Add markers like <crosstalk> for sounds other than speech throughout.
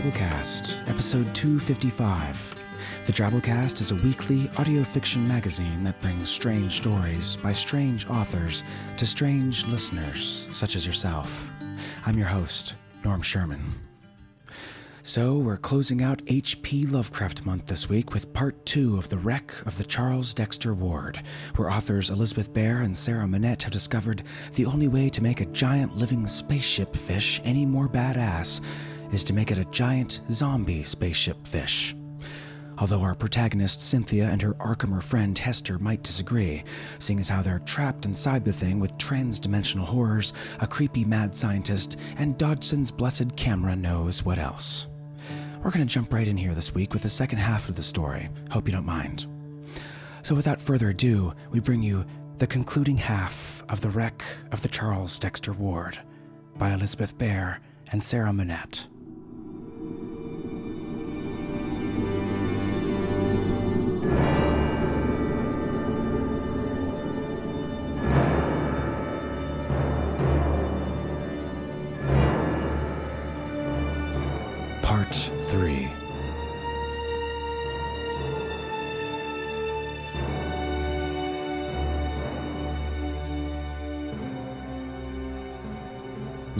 Drabblecast, episode 255. The Drabblecast is a weekly audio fiction magazine that brings strange stories by strange authors to strange listeners, such as yourself. I'm your host, Norm Sherman. So, we're closing out H.P. Lovecraft Month this week with part two of The Wreck of the Charles Dexter Ward, where authors Elizabeth Bear and Sarah Monette have discovered the only way to make a giant living spaceship fish any more badass is to make it a giant zombie spaceship fish. Although our protagonist Cynthia and her Arkhamer friend Hester might disagree, seeing as how they're trapped inside the thing with trans-dimensional horrors, a creepy mad scientist, and Dodgson's blessed camera knows what else. We're going to jump right in here this week with the second half of the story. Hope you don't mind. So, without further ado, we bring you the concluding half of The Wreck of the Charles Dexter Ward by Elizabeth Bear and Sarah Monette.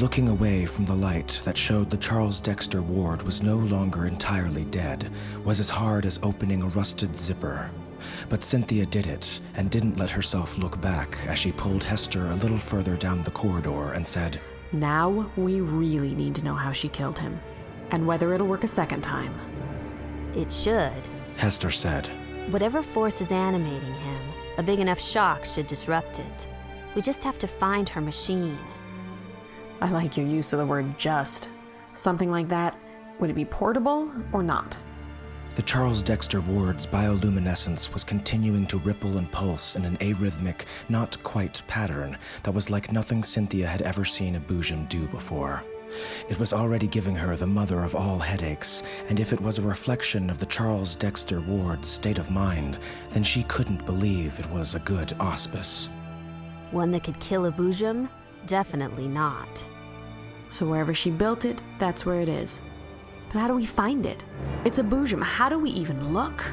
Looking away from the light that showed the Charles Dexter Ward was no longer entirely dead was as hard as opening a rusted zipper. But Cynthia did it and didn't let herself look back as she pulled Hester a little further down the corridor and said, Now we really need to know how she killed him, and whether it'll work a second time. It should. Hester said, Whatever force is animating him, a big enough shock should disrupt it. We just have to find her machine. I like your use of the word just. Something like that. Would it be portable or not? The Charles Dexter Ward's bioluminescence was continuing to ripple and pulse in an arrhythmic, not quite pattern that was like nothing Cynthia had ever seen a Boojum do before. It was already giving her the mother of all headaches, and if it was a reflection of the Charles Dexter Ward's state of mind, then she couldn't believe it was a good auspice. One that could kill a Boojum? Definitely not. So wherever she built it, that's where it is. But how do we find it? It's a Boojum. How do we even look?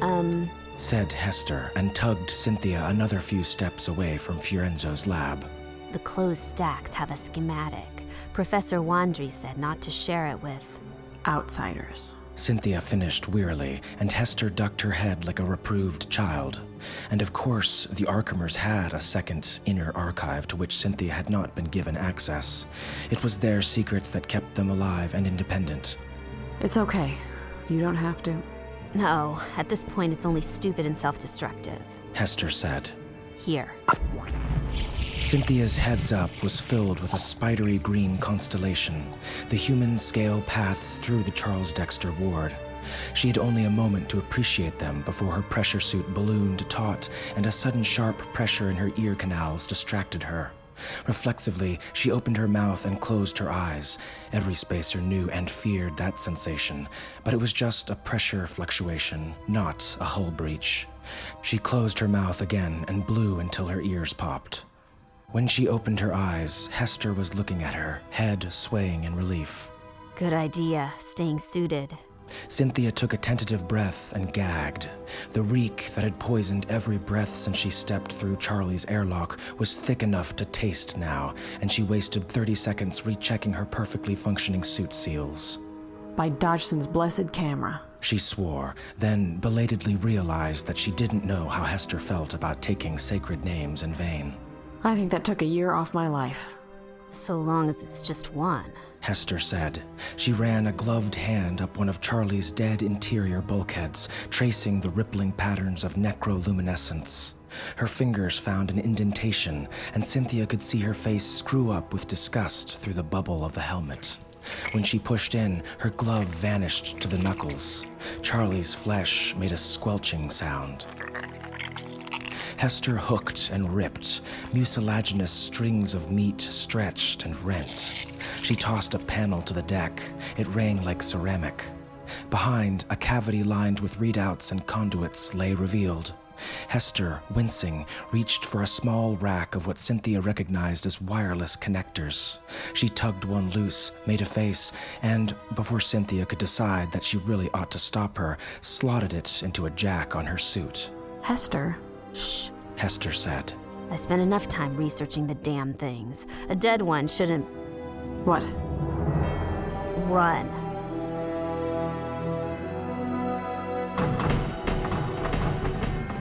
Um, Said Hester and tugged Cynthia another few steps away from Fiorenzo's lab. the closed stacks have a schematic. Professor Wandry said not to share it with. Outsiders. Cynthia finished wearily, and Hester ducked her head like a reproved child. And of course, the Arkhamers had a second inner archive to which Cynthia had not been given access. It was their secrets that kept them alive and independent. It's okay. You don't have to. No, at this point it's only stupid and self destructive. Hester said. Here. Cynthia's heads up was filled with a spidery green constellation, the human scale paths through the Charles Dexter ward. She had only a moment to appreciate them before her pressure suit ballooned taut and a sudden sharp pressure in her ear canals distracted her. Reflexively, she opened her mouth and closed her eyes. Every spacer knew and feared that sensation, but it was just a pressure fluctuation, not a hull breach. She closed her mouth again and blew until her ears popped. When she opened her eyes, Hester was looking at her, head swaying in relief. Good idea, staying suited. Cynthia took a tentative breath and gagged. The reek that had poisoned every breath since she stepped through Charlie's airlock was thick enough to taste now, and she wasted 30 seconds rechecking her perfectly functioning suit seals. By Dodgson's blessed camera. She swore, then belatedly realized that she didn't know how Hester felt about taking sacred names in vain. I think that took a year off my life. So long as it's just one. Hester said. She ran a gloved hand up one of Charlie's dead interior bulkheads, tracing the rippling patterns of necroluminescence. Her fingers found an indentation, and Cynthia could see her face screw up with disgust through the bubble of the helmet. When she pushed in, her glove vanished to the knuckles. Charlie's flesh made a squelching sound. Hester hooked and ripped. Mucilaginous strings of meat stretched and rent. She tossed a panel to the deck. It rang like ceramic. Behind, a cavity lined with readouts and conduits lay revealed. Hester, wincing, reached for a small rack of what Cynthia recognized as wireless connectors. She tugged one loose, made a face, and, before Cynthia could decide that she really ought to stop her, slotted it into a jack on her suit. Hester, Shh. Hester said. I spent enough time researching the damn things. A dead one shouldn't what? run.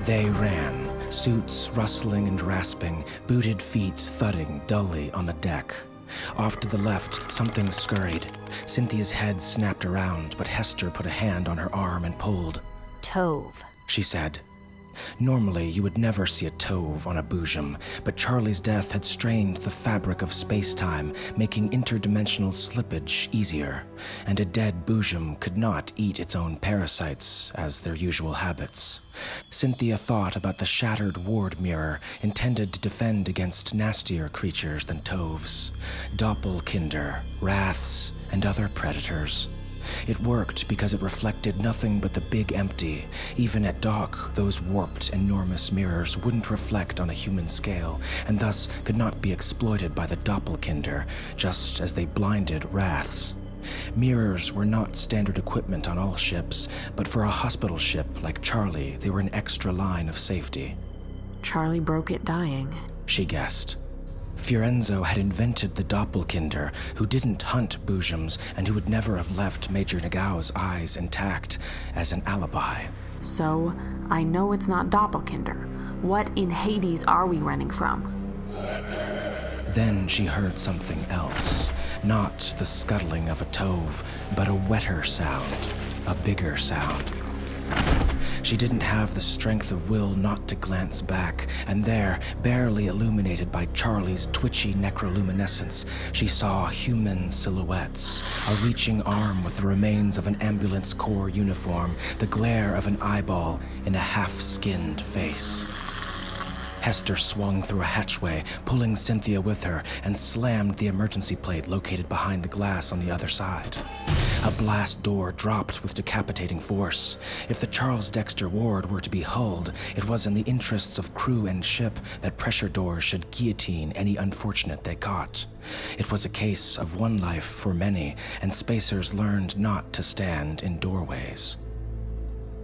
They ran, suits rustling and rasping, booted feet thudding dully on the deck. Off to the left, something scurried. Cynthia's head snapped around, but Hester put a hand on her arm and pulled. Tove. She said. Normally, you would never see a Tove on a Boojum, but Charlie's death had strained the fabric of space time, making interdimensional slippage easier, and a dead Boojum could not eat its own parasites, as their usual habits. Cynthia thought about the shattered ward mirror intended to defend against nastier creatures than Toves Doppelkinder, Wraths, and other predators. It worked because it reflected nothing but the big empty. Even at dock, those warped, enormous mirrors wouldn't reflect on a human scale, and thus could not be exploited by the Doppelkinder, just as they blinded Wraths. Mirrors were not standard equipment on all ships, but for a hospital ship like Charlie, they were an extra line of safety. Charlie broke it dying. She guessed. Fiorenzo had invented the Doppelkinder, who didn't hunt Boojums and who would never have left Major Nagao's eyes intact as an alibi. So, I know it's not Doppelkinder. What in Hades are we running from? Then she heard something else. Not the scuttling of a Tove, but a wetter sound, a bigger sound. She didn't have the strength of will not to glance back, and there, barely illuminated by Charlie's twitchy necroluminescence, she saw human silhouettes. A reaching arm with the remains of an ambulance corps uniform, the glare of an eyeball in a half skinned face. Hester swung through a hatchway, pulling Cynthia with her, and slammed the emergency plate located behind the glass on the other side. A blast door dropped with decapitating force. If the Charles Dexter ward were to be hulled, it was in the interests of crew and ship that pressure doors should guillotine any unfortunate they caught. It was a case of one life for many, and spacers learned not to stand in doorways.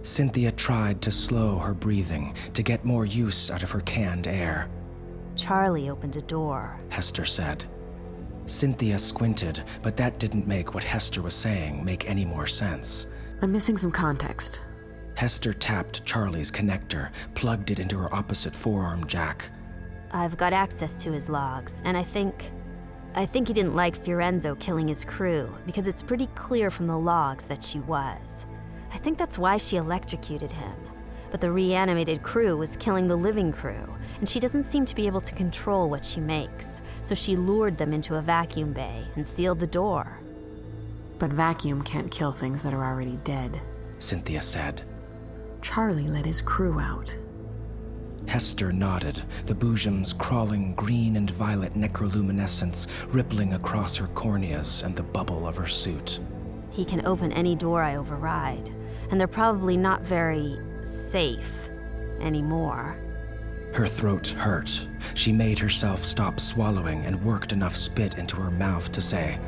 Cynthia tried to slow her breathing, to get more use out of her canned air. Charlie opened a door. Hester said. Cynthia squinted, but that didn't make what Hester was saying make any more sense. I'm missing some context. Hester tapped Charlie's connector, plugged it into her opposite forearm jack. I've got access to his logs, and I think. I think he didn't like Fiorenzo killing his crew, because it's pretty clear from the logs that she was. I think that's why she electrocuted him. But the reanimated crew was killing the living crew, and she doesn't seem to be able to control what she makes, so she lured them into a vacuum bay and sealed the door. But vacuum can't kill things that are already dead. Cynthia said. Charlie let his crew out. Hester nodded, the Boojum's crawling green and violet necroluminescence rippling across her corneas and the bubble of her suit. He can open any door I override, and they're probably not very safe anymore. Her throat hurt. She made herself stop swallowing and worked enough spit into her mouth to say,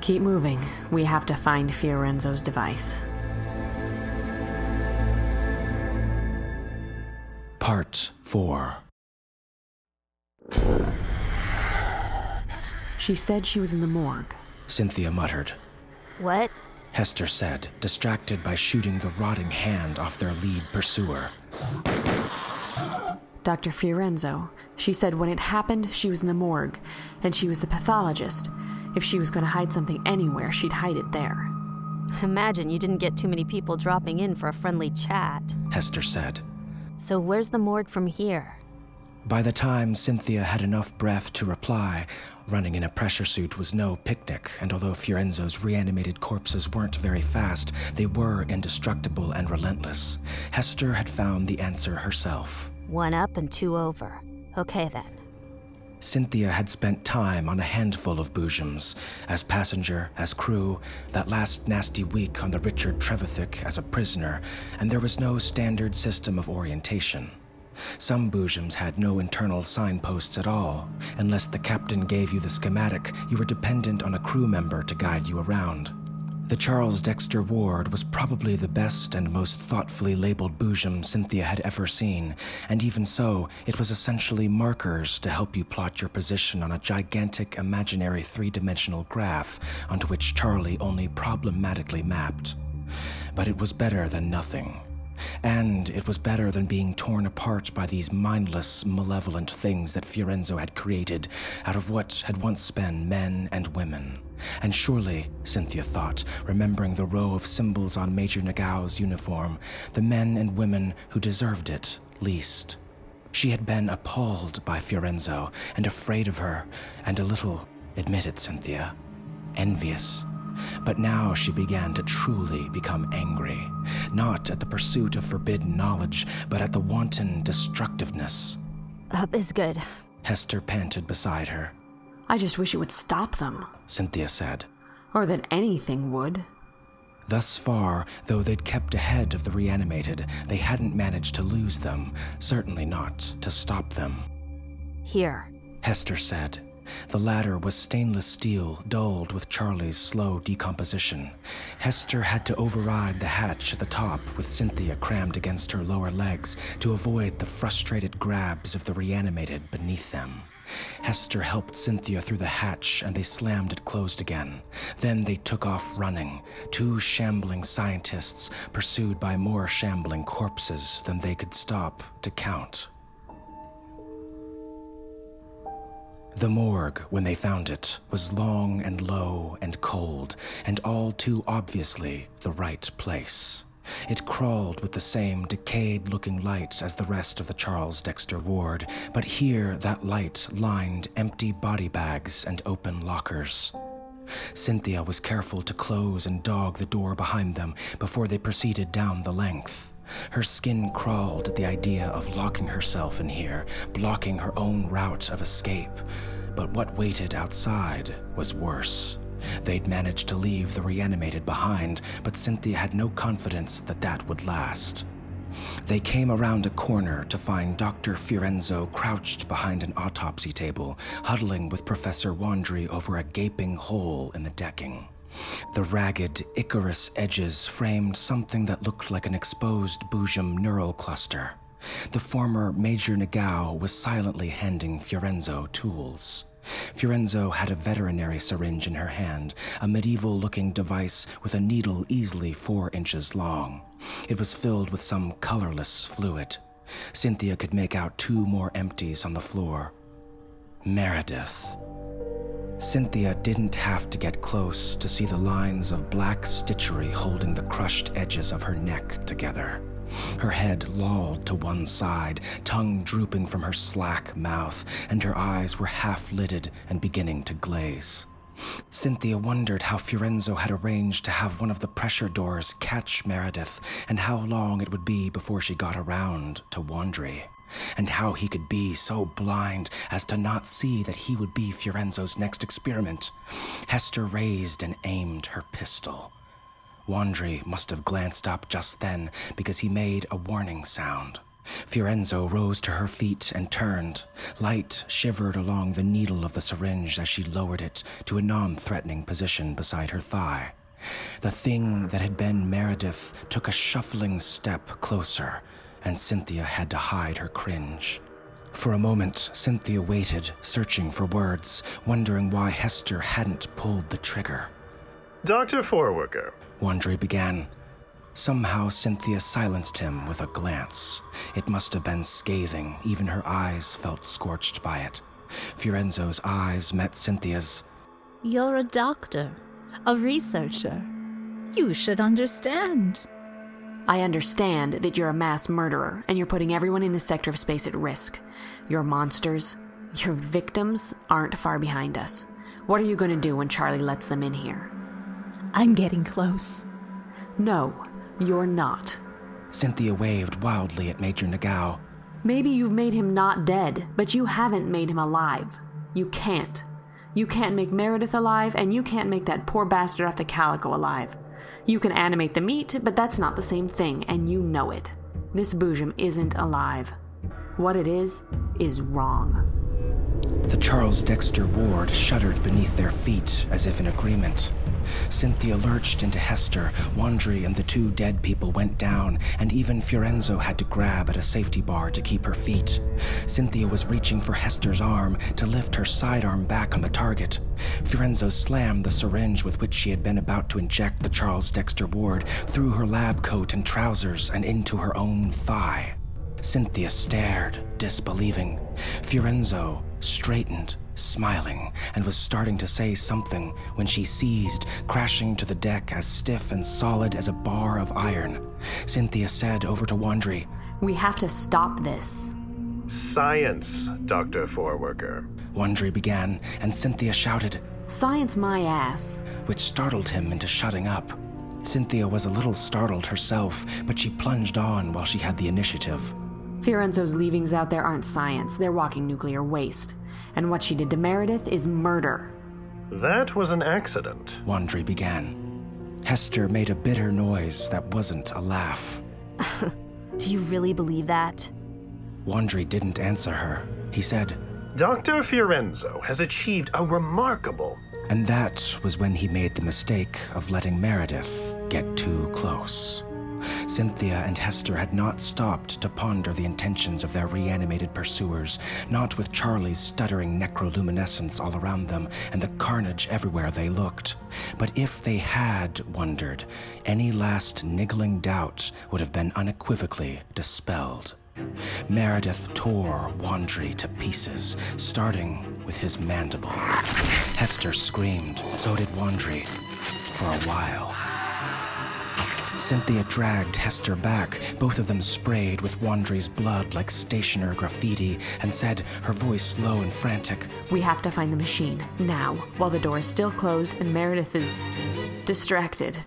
Keep moving. We have to find Fiorenzo's device. Part 4 She said she was in the morgue. Cynthia muttered. What? Hester said, distracted by shooting the rotting hand off their lead pursuer. Dr. Fiorenzo. She said when it happened, she was in the morgue, and she was the pathologist. If she was going to hide something anywhere, she'd hide it there. Imagine you didn't get too many people dropping in for a friendly chat. Hester said. So, where's the morgue from here? By the time Cynthia had enough breath to reply, running in a pressure suit was no picnic, and although Fiorenzo's reanimated corpses weren't very fast, they were indestructible and relentless. Hester had found the answer herself. One up and two over. Okay then. Cynthia had spent time on a handful of Boojums, as passenger, as crew, that last nasty week on the Richard Trevithick as a prisoner, and there was no standard system of orientation. Some Boojums had no internal signposts at all. Unless the captain gave you the schematic, you were dependent on a crew member to guide you around. The Charles Dexter Ward was probably the best and most thoughtfully labeled Boojum Cynthia had ever seen, and even so, it was essentially markers to help you plot your position on a gigantic imaginary three dimensional graph onto which Charlie only problematically mapped. But it was better than nothing. And it was better than being torn apart by these mindless, malevolent things that Fiorenzo had created out of what had once been men and women. And surely, Cynthia thought, remembering the row of symbols on Major Nagao's uniform, the men and women who deserved it least. She had been appalled by Fiorenzo and afraid of her, and a little, admitted Cynthia, envious but now she began to truly become angry, not at the pursuit of forbidden knowledge, but at the wanton destructiveness. Up is good. Hester panted beside her. I just wish it would stop them. Cynthia said. Or that anything would. Thus far, though they'd kept ahead of the reanimated, they hadn't managed to lose them, certainly not to stop them. Here. Hester said, the ladder was stainless steel, dulled with Charlie's slow decomposition. Hester had to override the hatch at the top with Cynthia crammed against her lower legs to avoid the frustrated grabs of the reanimated beneath them. Hester helped Cynthia through the hatch and they slammed it closed again. Then they took off running, two shambling scientists pursued by more shambling corpses than they could stop to count. The morgue, when they found it, was long and low and cold, and all too obviously the right place. It crawled with the same decayed looking light as the rest of the Charles Dexter ward, but here that light lined empty body bags and open lockers. Cynthia was careful to close and dog the door behind them before they proceeded down the length. Her skin crawled at the idea of locking herself in here, blocking her own route of escape. But what waited outside was worse. They'd managed to leave the reanimated behind, but Cynthia had no confidence that that would last. They came around a corner to find Dr. Fiorenzo crouched behind an autopsy table, huddling with Professor Wandry over a gaping hole in the decking. The ragged ichorous edges framed something that looked like an exposed Boojum neural cluster. The former Major Nagao was silently handing Fiorenzo tools. Fiorenzo had a veterinary syringe in her hand, a medieval looking device with a needle easily four inches long. It was filled with some colorless fluid. Cynthia could make out two more empties on the floor. Meredith. Cynthia didn't have to get close to see the lines of black stitchery holding the crushed edges of her neck together. Her head lolled to one side, tongue drooping from her slack mouth, and her eyes were half lidded and beginning to glaze. Cynthia wondered how Fiorenzo had arranged to have one of the pressure doors catch Meredith, and how long it would be before she got around to Wandry and how he could be so blind as to not see that he would be Fiorenzo's next experiment. Hester raised and aimed her pistol. Wandry must have glanced up just then because he made a warning sound. Fiorenzo rose to her feet and turned. Light shivered along the needle of the syringe as she lowered it to a non threatening position beside her thigh. The thing that had been Meredith took a shuffling step closer, and Cynthia had to hide her cringe. For a moment, Cynthia waited, searching for words, wondering why Hester hadn't pulled the trigger. Dr. Feuerwerker. Wandry began. Somehow, Cynthia silenced him with a glance. It must have been scathing, even her eyes felt scorched by it. Fiorenzo's eyes met Cynthia's. You're a doctor, a researcher. You should understand. I understand that you're a mass murderer and you're putting everyone in this sector of space at risk. Your monsters, your victims aren't far behind us. What are you going to do when Charlie lets them in here? I'm getting close. No, you're not. Cynthia waved wildly at Major Nagao. Maybe you've made him not dead, but you haven't made him alive. You can't. You can't make Meredith alive, and you can't make that poor bastard off the Calico alive. You can animate the meat, but that's not the same thing, and you know it. This Boojum isn't alive. What it is, is wrong. The Charles Dexter ward shuddered beneath their feet as if in agreement. Cynthia lurched into Hester, Wandry and the two dead people went down, and even Fiorenzo had to grab at a safety bar to keep her feet. Cynthia was reaching for Hester's arm to lift her sidearm back on the target. Fiorenzo slammed the syringe with which she had been about to inject the Charles Dexter ward through her lab coat and trousers and into her own thigh. Cynthia stared, disbelieving. Fiorenzo straightened smiling, and was starting to say something when she seized, crashing to the deck as stiff and solid as a bar of iron. Cynthia said over to Wandry, We have to stop this. Science, Dr. Feuerwerker. Wandry began, and Cynthia shouted, Science my ass. which startled him into shutting up. Cynthia was a little startled herself, but she plunged on while she had the initiative. Fiorenzo's leavings out there aren't science, they're walking nuclear waste. And what she did to Meredith is murder. That was an accident. Wandry began. Hester made a bitter noise that wasn't a laugh. <laughs> Do you really believe that? Wandry didn't answer her. He said, Dr. Fiorenzo has achieved a remarkable. And that was when he made the mistake of letting Meredith get too close. Cynthia and Hester had not stopped to ponder the intentions of their reanimated pursuers, not with Charlie's stuttering necroluminescence all around them and the carnage everywhere they looked. But if they had wondered, any last niggling doubt would have been unequivocally dispelled. Meredith tore Wandry to pieces, starting with his mandible. Hester screamed, so did Wandry, for a while. Cynthia dragged Hester back, both of them sprayed with Wandry's blood like stationer graffiti, and said, her voice low and frantic, We have to find the machine, now, while the door is still closed and Meredith is distracted.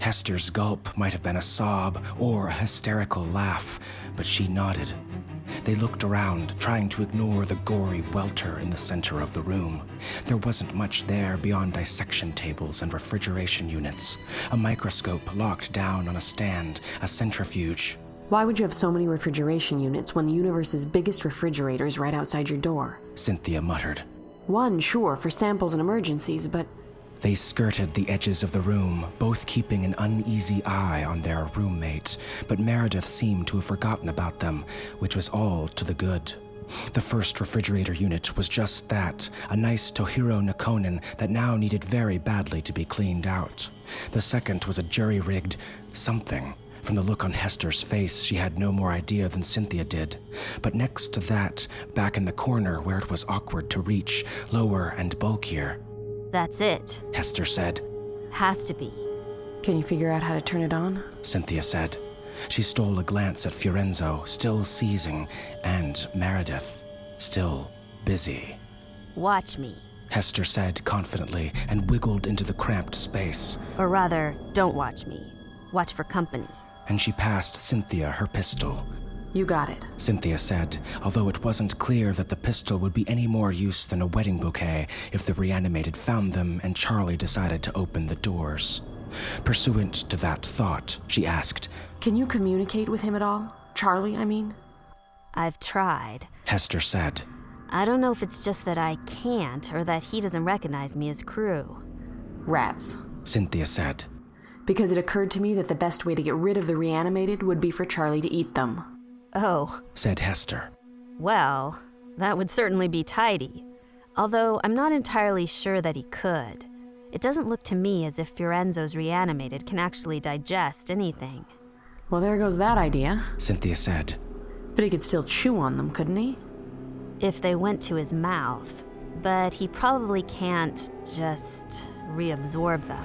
Hester's gulp might have been a sob or a hysterical laugh, but she nodded. They looked around, trying to ignore the gory welter in the center of the room. There wasn't much there beyond dissection tables and refrigeration units, a microscope locked down on a stand, a centrifuge. Why would you have so many refrigeration units when the universe's biggest refrigerator is right outside your door? Cynthia muttered. One, sure, for samples and emergencies, but They skirted the edges of the room, both keeping an uneasy eye on their roommate, but Meredith seemed to have forgotten about them, which was all to the good. The first refrigerator unit was just that a nice Tohiro Nakonin that now needed very badly to be cleaned out. The second was a jury rigged something. From the look on Hester's face, she had no more idea than Cynthia did. But next to that, back in the corner where it was awkward to reach, lower and bulkier, That's it. Hester said. Has to be. can you figure out how to turn it on? Cynthia said. She stole a glance at Fiorenzo, still seizing, and Meredith, still busy. Watch me. Hester said confidently and wiggled into the cramped space, Or rather, don't watch me. Watch for company. and she passed Cynthia her pistol. You got it. Cynthia said, although it wasn't clear that the pistol would be any more use than a wedding bouquet if the reanimated found them and Charlie decided to open the doors. Pursuant to that thought, she asked, Can you communicate with him at all? Charlie, I mean? I've tried. Hester said, I don't know if it's just that I can't or that he doesn't recognize me as crew. Rats. Cynthia said. Because it occurred to me that the best way to get rid of the reanimated would be for Charlie to eat them. Oh, said Hester. well, that would certainly be tidy. Although I'm not entirely sure that he could. It doesn't look to me as if Fiorenzo's reanimated can actually digest anything. Well, there goes that idea. Cynthia said. But he could still chew on them, couldn't he? If they went to his mouth. But he probably can't just reabsorb them.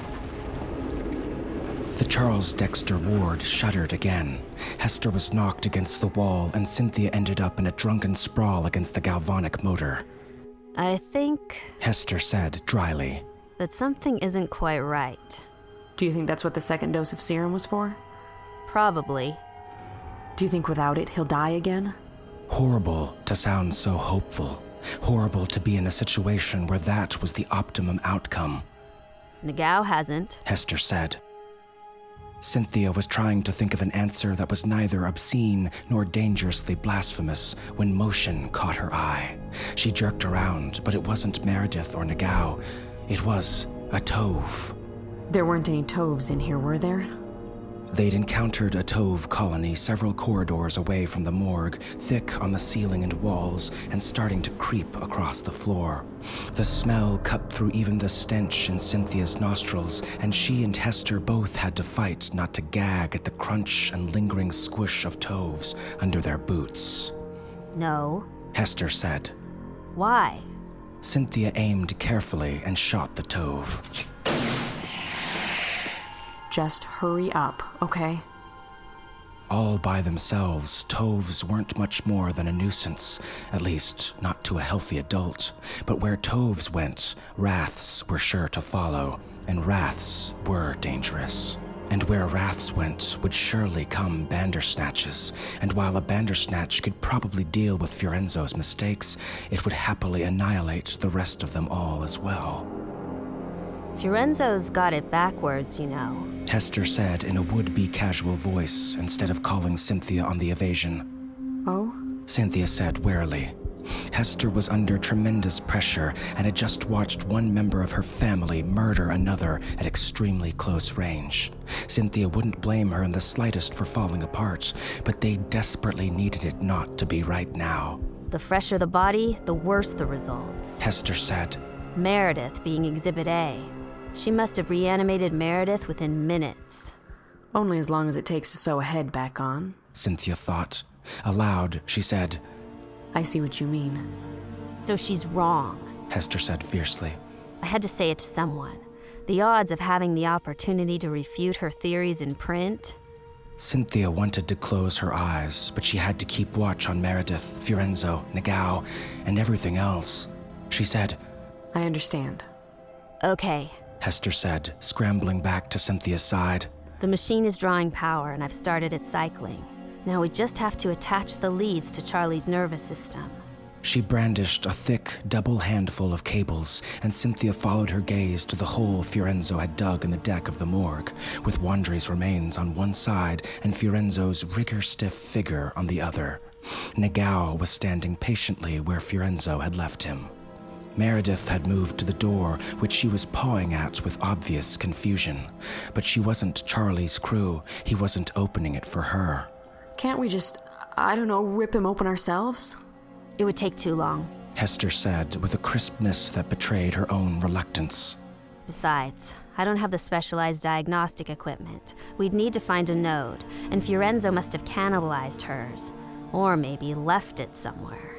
The Charles Dexter ward shuddered again. Hester was knocked against the wall, and Cynthia ended up in a drunken sprawl against the galvanic motor. I think Hester said dryly. that something isn't quite right. Do you think that's what the second dose of serum was for? Probably. Do you think without it he'll die again? Horrible to sound so hopeful. Horrible to be in a situation where that was the optimum outcome, Nagao hasn't. Hester said. Cynthia was trying to think of an answer that was neither obscene nor dangerously blasphemous when motion caught her eye. She jerked around, but it wasn't Meredith or Nagao. It was a Tove. There weren't any Toves in here, were there? They'd encountered a Tove colony several corridors away from the morgue, thick on the ceiling and walls, and starting to creep across the floor. The smell cut through even the stench in Cynthia's nostrils, and she and Hester both had to fight not to gag at the crunch and lingering squish of Toves under their boots. No. Hester said. Why? Cynthia aimed carefully and shot the Tove. Just hurry up, okay? All by themselves, Toves weren't much more than a nuisance, at least not to a healthy adult. But where Toves went, wraths were sure to follow, and wraths were dangerous. And where wraths went would surely come bandersnatches, and while a bandersnatch could probably deal with Fiorenzo's mistakes, it would happily annihilate the rest of them all as well. Fiorenzo's got it backwards, you know. Hester said in a would be casual voice instead of calling Cynthia on the evasion. Oh? Cynthia said warily. Hester was under tremendous pressure and had just watched one member of her family murder another at extremely close range. Cynthia wouldn't blame her in the slightest for falling apart, but they desperately needed it not to be right now. The fresher the body, the worse the results. Hester said. Meredith being Exhibit A. She must have reanimated Meredith within minutes. Only as long as it takes to sew a head back on. Cynthia thought. Aloud, she said, I see what you mean. So she's wrong. Hester said fiercely. I had to say it to someone. The odds of having the opportunity to refute her theories in print. Cynthia wanted to close her eyes, but she had to keep watch on Meredith, Fiorenzo, Nagao, and everything else. She said, I understand. Okay, Hester said, scrambling back to Cynthia's side. the machine is drawing power and I've started it cycling. Now we just have to attach the leads to Charlie's nervous system. She brandished a thick, double handful of cables, and Cynthia followed her gaze to the hole Fiorenzo had dug in the deck of the morgue, with Wandry's remains on one side and Fiorenzo's rigor stiff figure on the other. Nagao was standing patiently where Fiorenzo had left him. Meredith had moved to the door, which she was pawing at with obvious confusion. But she wasn't Charlie's crew. He wasn't opening it for her. Can't we just, I don't know, rip him open ourselves? It would take too long. Hester said with a crispness that betrayed her own reluctance. Besides, I don't have the specialized diagnostic equipment. We'd need to find a node, and Fiorenzo must have cannibalized hers. Or maybe left it somewhere.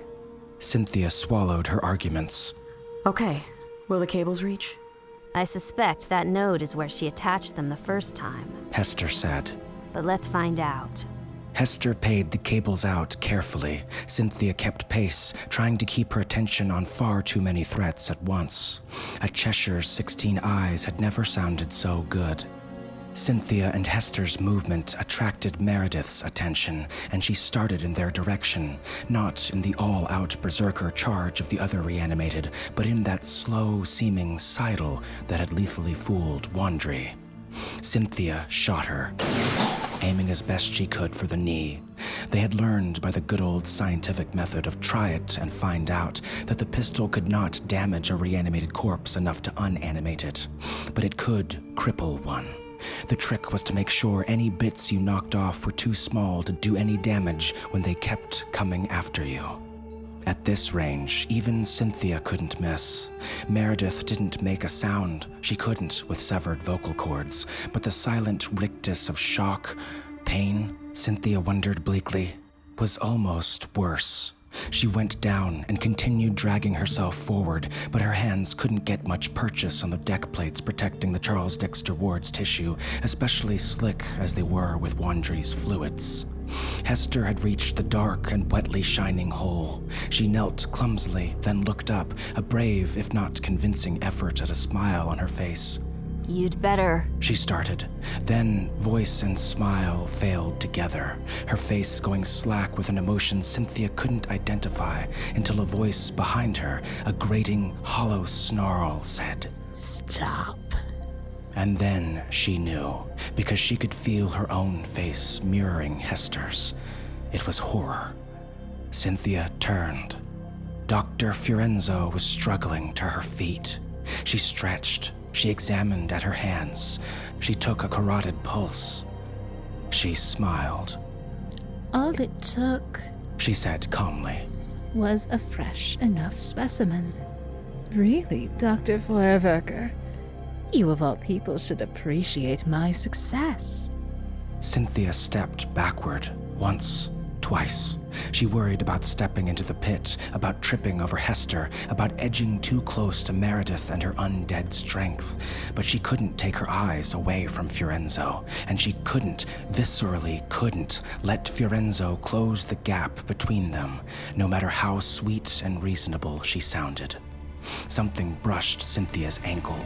Cynthia swallowed her arguments. Okay. Will the cables reach? I suspect that node is where she attached them the first time. Hester said. But let's find out. Hester paid the cables out carefully. Cynthia kept pace, trying to keep her attention on far too many threats at once. A Cheshire's 16 eyes had never sounded so good. Cynthia and Hester's movement attracted Meredith's attention, and she started in their direction, not in the all out berserker charge of the other reanimated, but in that slow seeming sidle that had lethally fooled Wandry. Cynthia shot her, aiming as best she could for the knee. They had learned by the good old scientific method of try it and find out that the pistol could not damage a reanimated corpse enough to unanimate it, but it could cripple one. The trick was to make sure any bits you knocked off were too small to do any damage when they kept coming after you. At this range, even Cynthia couldn't miss. Meredith didn't make a sound. She couldn't with severed vocal cords, but the silent rictus of shock, pain, Cynthia wondered bleakly, was almost worse. She went down and continued dragging herself forward, but her hands couldn't get much purchase on the deck plates protecting the Charles Dexter Ward's tissue, especially slick as they were with Wandry's fluids. Hester had reached the dark and wetly shining hole. She knelt clumsily, then looked up, a brave, if not convincing effort at a smile on her face. You'd better. She started. Then voice and smile failed together, her face going slack with an emotion Cynthia couldn't identify until a voice behind her, a grating, hollow snarl, said, Stop. And then she knew, because she could feel her own face mirroring Hester's. It was horror. Cynthia turned. Dr. Fiorenzo was struggling to her feet. She stretched. She examined at her hands. She took a carotid pulse. She smiled. All it took She said calmly. was a fresh enough specimen. Really, Dr. Feuerwerker? You of all people should appreciate my success. Cynthia stepped backward once, twice. She worried about stepping into the pit, about tripping over Hester, about edging too close to Meredith and her undead strength. But she couldn't take her eyes away from Fiorenzo, and she couldn't, viscerally couldn't, let Fiorenzo close the gap between them, no matter how sweet and reasonable she sounded. Something brushed Cynthia's ankle.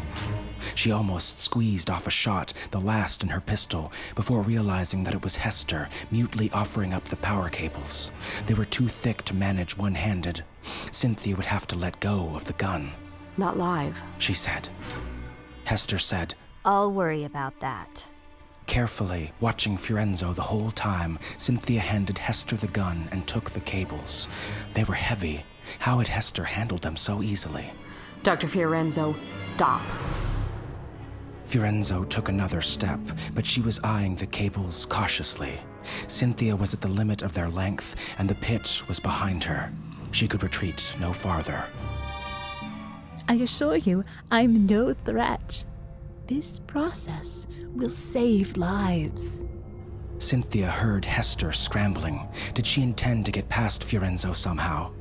She almost squeezed off a shot, the last in her pistol, before realizing that it was Hester mutely offering up the power cables. They were too thick to manage one handed. Cynthia would have to let go of the gun, Not live. she said. Hester said, I'll worry about that. Carefully, watching Fiorenzo the whole time, Cynthia handed Hester the gun and took the cables. They were heavy. How had Hester handled them so easily? Dr. Fiorenzo, stop. Fiorenzo took another step, but she was eyeing the cables cautiously. Cynthia was at the limit of their length, and the pit was behind her. She could retreat no farther. I assure you, I'm no threat. This process will save lives. Cynthia heard Hester scrambling. Did she intend to get past Fiorenzo somehow?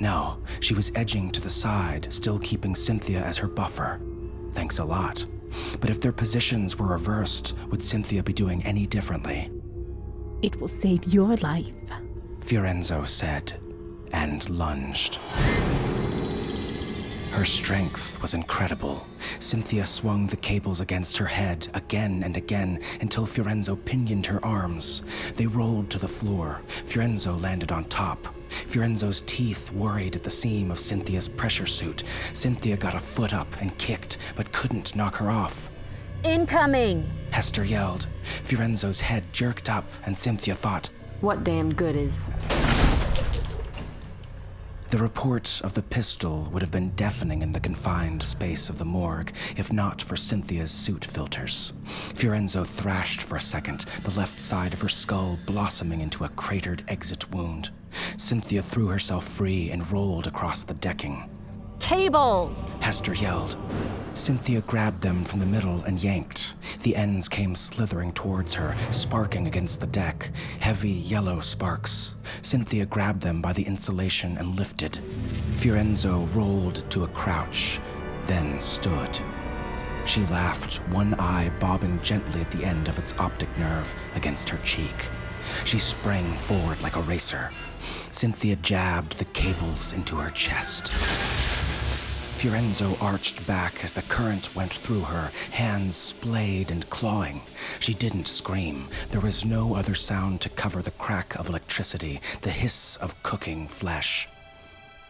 No, she was edging to the side, still keeping Cynthia as her buffer. Thanks a lot. But if their positions were reversed, would Cynthia be doing any differently? It will save your life. Fiorenzo said, and lunged. Her strength was incredible. Cynthia swung the cables against her head again and again until Fiorenzo pinioned her arms. They rolled to the floor. Fiorenzo landed on top. Fiorenzo's teeth worried at the seam of Cynthia's pressure suit. Cynthia got a foot up and kicked, but couldn't knock her off. Incoming! Hester yelled. Fiorenzo's head jerked up, and Cynthia thought, What damned good is. The report of the pistol would have been deafening in the confined space of the morgue if not for Cynthia's suit filters. Fiorenzo thrashed for a second, the left side of her skull blossoming into a cratered exit wound. Cynthia threw herself free and rolled across the decking. Cables! Hester yelled. Cynthia grabbed them from the middle and yanked. The ends came slithering towards her, sparking against the deck, heavy yellow sparks. Cynthia grabbed them by the insulation and lifted. Fiorenzo rolled to a crouch, then stood. She laughed, one eye bobbing gently at the end of its optic nerve against her cheek. She sprang forward like a racer. Cynthia jabbed the cables into her chest. Fiorenzo arched back as the current went through her, hands splayed and clawing. She didn't scream. There was no other sound to cover the crack of electricity, the hiss of cooking flesh.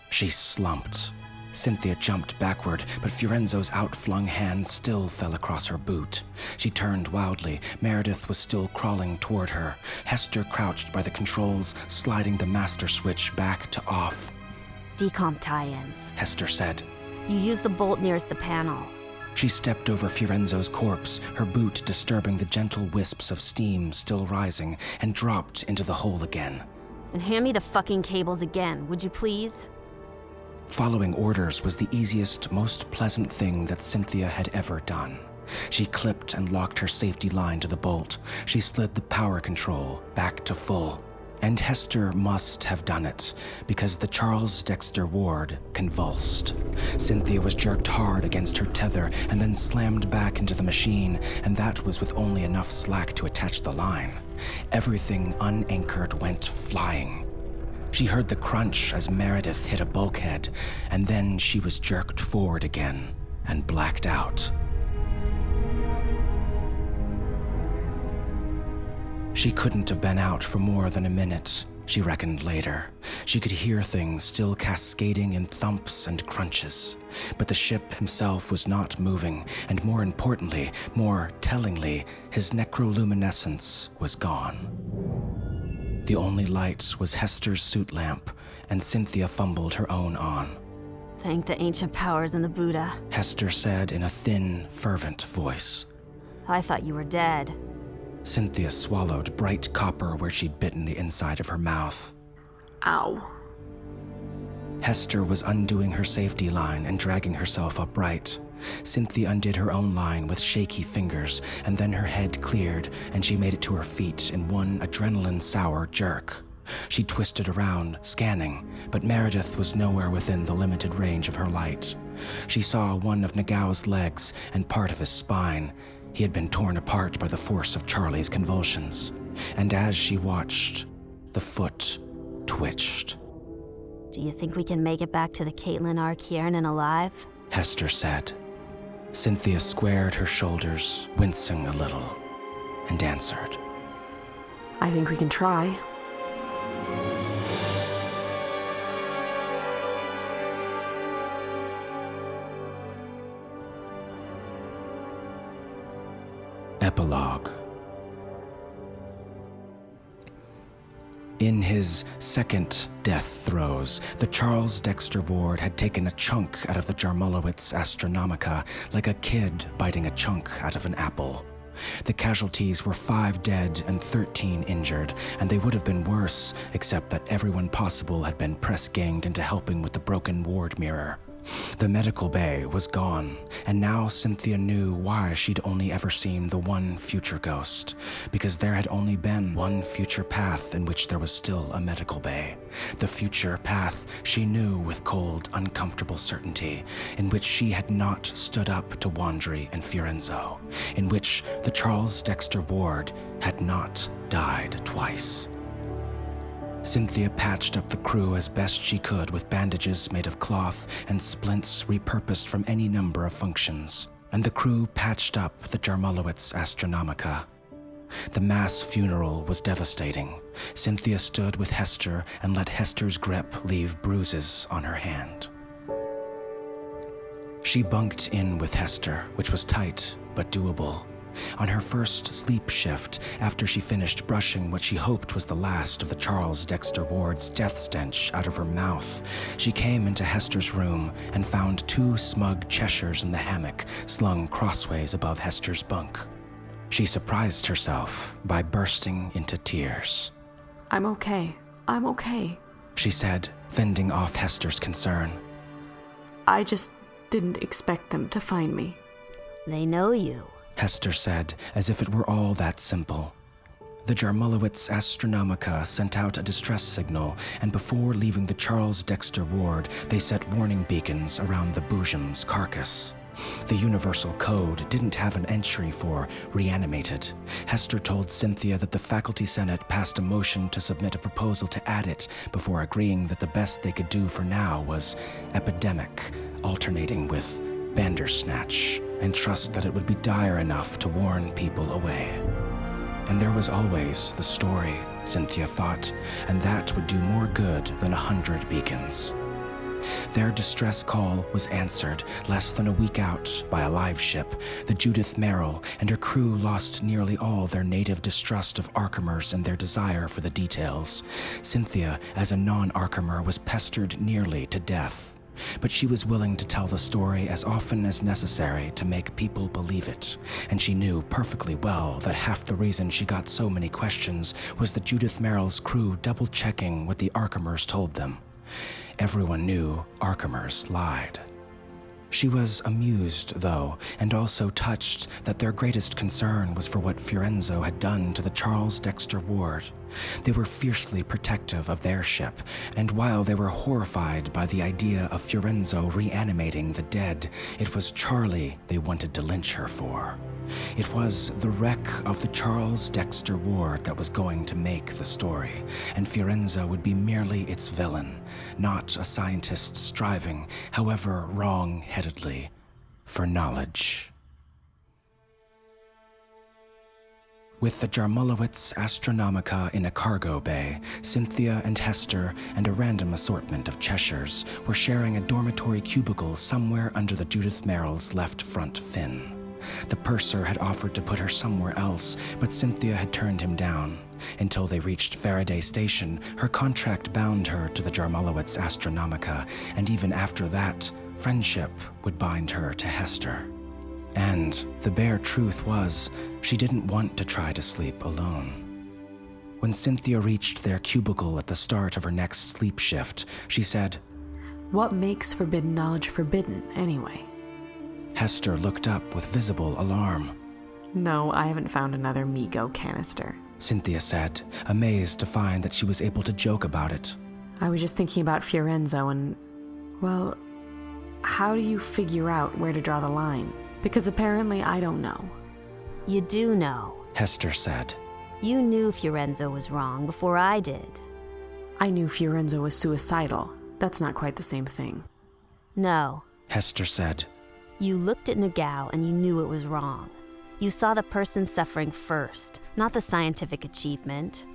She slumped. Cynthia jumped backward, but Fiorenzo's outflung hand still fell across her boot. She turned wildly. Meredith was still crawling toward her. Hester crouched by the controls, sliding the master switch back to off. Decomp tie-ins. Hester said. You use the bolt nearest the panel. She stepped over Fiorenzo's corpse, her boot disturbing the gentle wisps of steam still rising, and dropped into the hole again. And hand me the fucking cables again, would you please? Following orders was the easiest, most pleasant thing that Cynthia had ever done. She clipped and locked her safety line to the bolt. She slid the power control back to full. And Hester must have done it, because the Charles Dexter Ward convulsed. Cynthia was jerked hard against her tether and then slammed back into the machine, and that was with only enough slack to attach the line. Everything unanchored went flying. She heard the crunch as Meredith hit a bulkhead, and then she was jerked forward again and blacked out. She couldn't have been out for more than a minute. she reckoned later. She could hear things still cascading in thumps and crunches. But the ship himself was not moving, and more importantly, more tellingly, his necroluminescence was gone. The only light was Hester's suit lamp, and Cynthia fumbled her own on. Thank the ancient powers and the Buddha. Hester said in a thin, fervent voice. I thought you were dead. Cynthia swallowed bright copper where she'd bitten the inside of her mouth. Ow. Hester was undoing her safety line and dragging herself upright. Cynthia undid her own line with shaky fingers, and then her head cleared and she made it to her feet in one adrenaline sour jerk. She twisted around, scanning, but Meredith was nowhere within the limited range of her light. She saw one of Nagao's legs and part of his spine, he had been torn apart by the force of Charlie's convulsions, and as she watched, the foot twitched. Do you think we can make it back to the Caitlin R. Kiernan alive? Hester said. Cynthia squared her shoulders, wincing a little, and answered. I think we can try. His second death throes, the Charles Dexter Ward had taken a chunk out of the Jarmulowitz Astronomica like a kid biting a chunk out of an apple. The casualties were five dead and 13 injured, and they would have been worse, except that everyone possible had been press ganged into helping with the broken ward mirror. The medical bay was gone, and now Cynthia knew why she'd only ever seen the one future ghost, because there had only been one future path in which there was still a medical bay. The future path she knew with cold, uncomfortable certainty, in which she had not stood up to Wandry and Fiorenzo, in which the Charles Dexter Ward had not died twice. Cynthia patched up the crew as best she could with bandages made of cloth and splints repurposed from any number of functions, and the crew patched up the Jarmulowitz Astronomica. The mass funeral was devastating. Cynthia stood with Hester and let Hester's grip leave bruises on her hand. She bunked in with Hester, which was tight but doable. On her first sleep shift, after she finished brushing what she hoped was the last of the Charles Dexter Ward's death stench out of her mouth, she came into Hester's room and found two smug Cheshires in the hammock slung crossways above Hester's bunk. She surprised herself by bursting into tears. I'm okay. I'm okay. She said, fending off Hester's concern. I just didn't expect them to find me. They know you. Hester said, as if it were all that simple. The Jarmulowitz Astronomica sent out a distress signal, and before leaving the Charles Dexter ward, they set warning beacons around the Boojum's carcass. The Universal Code didn't have an entry for reanimated. Hester told Cynthia that the Faculty Senate passed a motion to submit a proposal to add it before agreeing that the best they could do for now was epidemic, alternating with Bandersnatch and trust that it would be dire enough to warn people away. And there was always the story, Cynthia thought, and that would do more good than a hundred beacons. Their distress call was answered less than a week out by a live ship. The Judith Merrill and her crew lost nearly all their native distrust of Arkhamers and their desire for the details. Cynthia, as a non Arkhamer, was pestered nearly to death but she was willing to tell the story as often as necessary to make people believe it, and she knew perfectly well that half the reason she got so many questions was that Judith Merrill's crew double checking what the Arkhamers told them. Everyone knew Arkhamers lied. She was amused, though, and also touched that their greatest concern was for what Fiorenzo had done to the Charles Dexter Ward. They were fiercely protective of their ship, and while they were horrified by the idea of Fiorenzo reanimating the dead, it was Charlie they wanted to lynch her for. It was the wreck of the Charles Dexter Ward that was going to make the story, and Fiorenzo would be merely its villain, not a scientist striving, however wrong headedly, for knowledge. With the Jarmulowitz Astronomica in a cargo bay, Cynthia and Hester and a random assortment of Cheshires were sharing a dormitory cubicle somewhere under the Judith Merrill's left front fin. The purser had offered to put her somewhere else, but Cynthia had turned him down. Until they reached Faraday Station, her contract bound her to the Jarmulowitz Astronomica, and even after that, friendship would bind her to Hester. And the bare truth was, she didn't want to try to sleep alone. When Cynthia reached their cubicle at the start of her next sleep shift, she said, What makes forbidden knowledge forbidden, anyway? Hester looked up with visible alarm. No, I haven't found another Mi-Go canister. Cynthia said, amazed to find that she was able to joke about it. I was just thinking about Fiorenzo and. Well, how do you figure out where to draw the line? Because apparently I don't know. You do know. Hester said. You knew Fiorenzo was wrong before I did. I knew Fiorenzo was suicidal. That's not quite the same thing. No. Hester said. You looked at Nagao and you knew it was wrong. You saw the person suffering first, not the scientific achievement.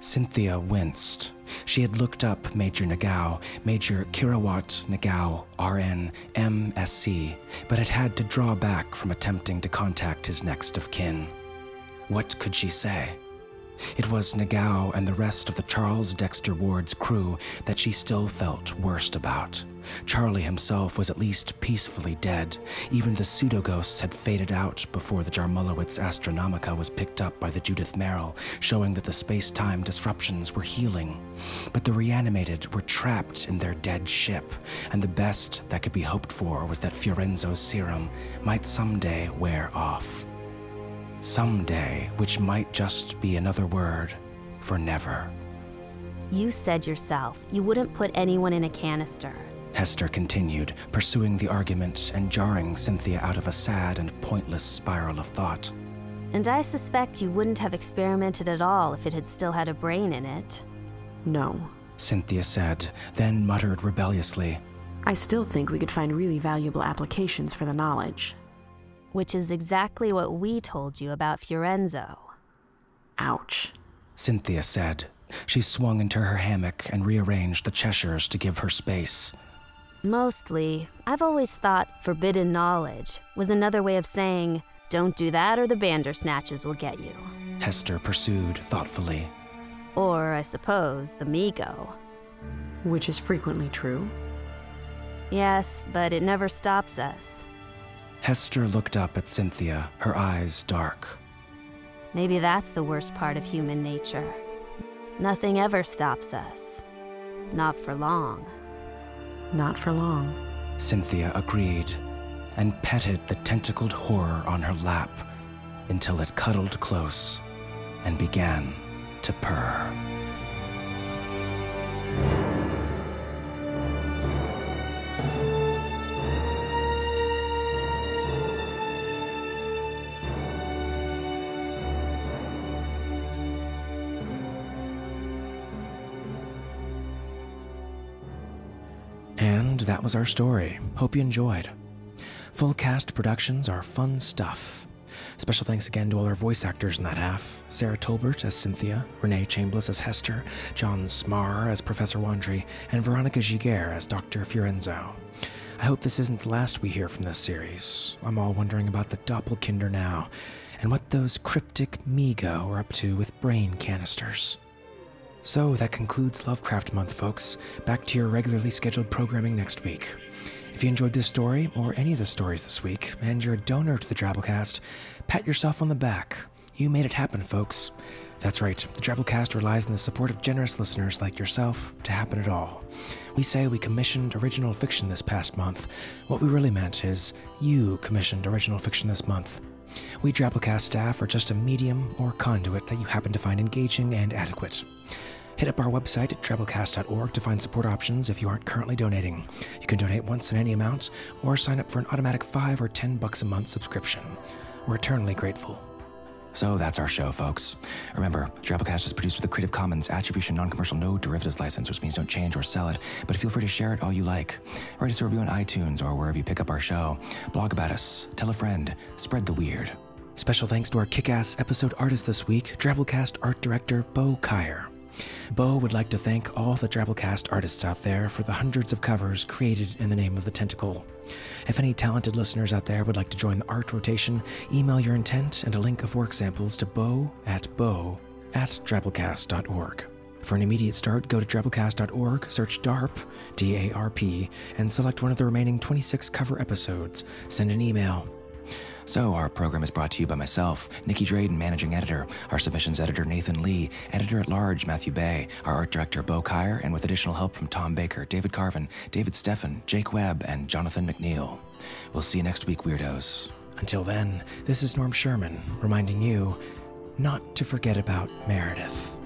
Cynthia winced. She had looked up Major Nagao, Major Kirawat Nagao, RN, MSc, but had had to draw back from attempting to contact his next of kin. What could she say? It was Nagao and the rest of the Charles Dexter Ward's crew that she still felt worst about. Charlie himself was at least peacefully dead. Even the pseudo ghosts had faded out before the Jarmulowitz Astronomica was picked up by the Judith Merrill, showing that the space time disruptions were healing. But the reanimated were trapped in their dead ship, and the best that could be hoped for was that Fiorenzo's serum might someday wear off. Someday, which might just be another word for never. You said yourself you wouldn't put anyone in a canister. Hester continued, pursuing the argument and jarring Cynthia out of a sad and pointless spiral of thought. And I suspect you wouldn't have experimented at all if it had still had a brain in it. No. Cynthia said, then muttered rebelliously, I still think we could find really valuable applications for the knowledge. Which is exactly what we told you about Fiorenzo. Ouch. Cynthia said. She swung into her hammock and rearranged the Cheshires to give her space. Mostly, I've always thought forbidden knowledge was another way of saying, don't do that or the Bandersnatches will get you. Hester pursued thoughtfully. Or, I suppose, the Mi-Go. Which is frequently true. Yes, but it never stops us. Hester looked up at Cynthia, her eyes dark. Maybe that's the worst part of human nature. Nothing ever stops us. Not for long. Not for long. Cynthia agreed and petted the tentacled horror on her lap until it cuddled close and began to purr. That was our story. Hope you enjoyed. Full cast productions are fun stuff. Special thanks again to all our voice actors in that half Sarah Tolbert as Cynthia, Renee Chambliss as Hester, John Smarr as Professor Wandry, and Veronica Giguere as Dr. Fiorenzo. I hope this isn't the last we hear from this series. I'm all wondering about the Doppelkinder now, and what those cryptic Mi-Go are up to with brain canisters. So that concludes Lovecraft Month, folks. Back to your regularly scheduled programming next week. If you enjoyed this story, or any of the stories this week, and you're a donor to the Drabblecast, pat yourself on the back. You made it happen, folks. That's right, the Drabblecast relies on the support of generous listeners like yourself to happen at all. We say we commissioned original fiction this past month. What we really meant is you commissioned original fiction this month. We Drabblecast staff are just a medium or conduit that you happen to find engaging and adequate. Hit up our website at drabblecast.org to find support options if you aren't currently donating. You can donate once in any amount or sign up for an automatic 5 or 10 bucks a month subscription. We're eternally grateful. So that's our show, folks. Remember, Drabblecast is produced with a Creative Commons Attribution Non-Commercial No Derivatives license, which means don't change or sell it, but feel free to share it all you like. Write us a review on iTunes or wherever you pick up our show. Blog about us, tell a friend, spread the weird. Special thanks to our kick ass episode artist this week, Drabblecast art director Bo Kaier. Bo would like to thank all the Drabblecast artists out there for the hundreds of covers created in the name of the tentacle. If any talented listeners out there would like to join the art rotation, email your intent and a link of work samples to bo at bo at drabblecast.org. For an immediate start, go to drabblecast.org, search DARP, D A R P, and select one of the remaining 26 cover episodes. Send an email. So, our program is brought to you by myself, Nicky Drayden, managing editor, our submissions editor, Nathan Lee, editor at large, Matthew Bey, our art director, Bo Kaier, and with additional help from Tom Baker, David Carvin, David Steffen, Jake Webb, and Jonathan McNeil. We'll see you next week, Weirdos. Until then, this is Norm Sherman reminding you not to forget about Meredith.